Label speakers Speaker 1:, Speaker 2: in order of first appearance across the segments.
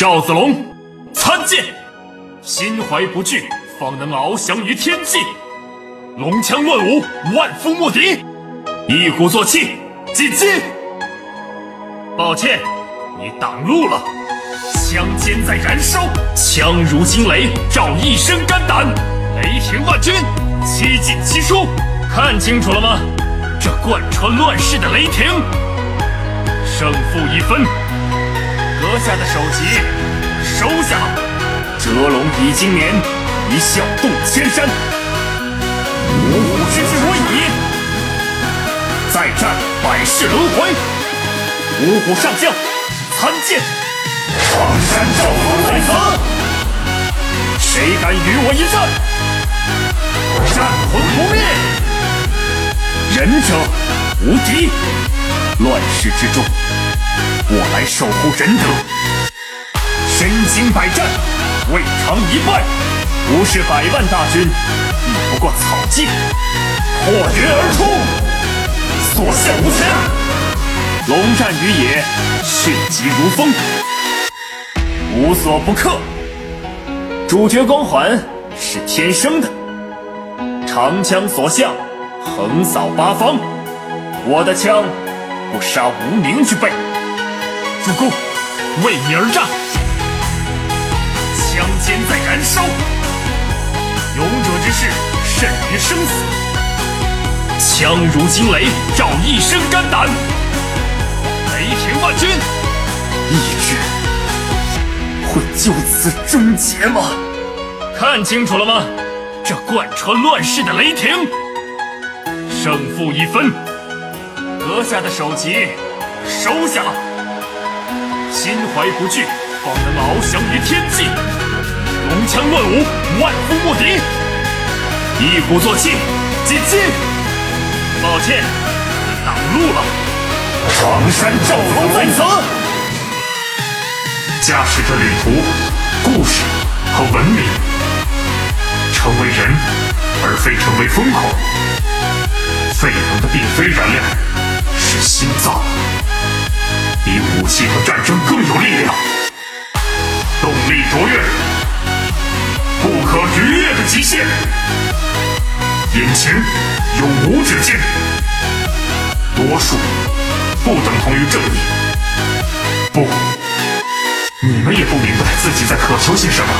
Speaker 1: 赵子龙参见。心怀不惧，方能翱翔于天际。龙枪乱舞，万夫莫敌。一鼓作气，进击。抱歉，你挡路了。枪尖在燃烧，枪如惊雷，照一身肝胆。雷霆万钧，七进七出，看清楚了吗？这贯穿乱世的雷霆。胜负已分，阁下的首级收下。折龙已经年，一笑动千山。五虎之志我已，再战百世轮回。五虎上将参见。常山赵龙在此，谁敢与我一战？战魂不灭，仁者无敌。乱世之中，我来守护仁德。身经百战，未尝一败。不是百万大军，亦不过草芥。破云而出，所向无前。龙战于野，迅疾如风，无所不克。主角光环是天生的，长枪所向，横扫八方。我的枪。不杀无名之辈，主公为你而战，枪尖在燃烧，勇者之事甚于生死，枪如惊雷，照一身肝胆，雷霆万钧，意志会就此终结吗？看清楚了吗？这贯穿乱世的雷霆，胜负已分。阁下的首级收下了，心怀不惧，方能翱翔于天际。龙枪乱舞，万夫莫敌。一鼓作气，进击。抱歉，挡路了。常山赵龙在此，驾驶着旅途、故事和文明，成为人，而非成为疯狂。沸腾的并非燃料。是心脏，武器和战争更有力量，动力卓越，不可逾越的极限，引擎永无止境。多数不等同于正义，不，你们也不明白自己在渴求些什么。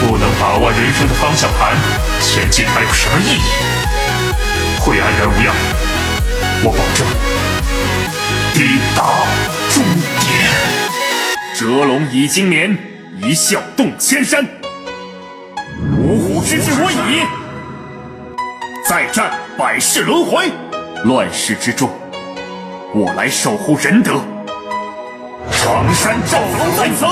Speaker 1: 不能把握人生的方向盘，前进还有什么意义？会安然无恙。我保证折龙已经年，一笑动千山。五虎之志我已，再战百世轮回。乱世之中，我来守护仁德。常山赵龙在此。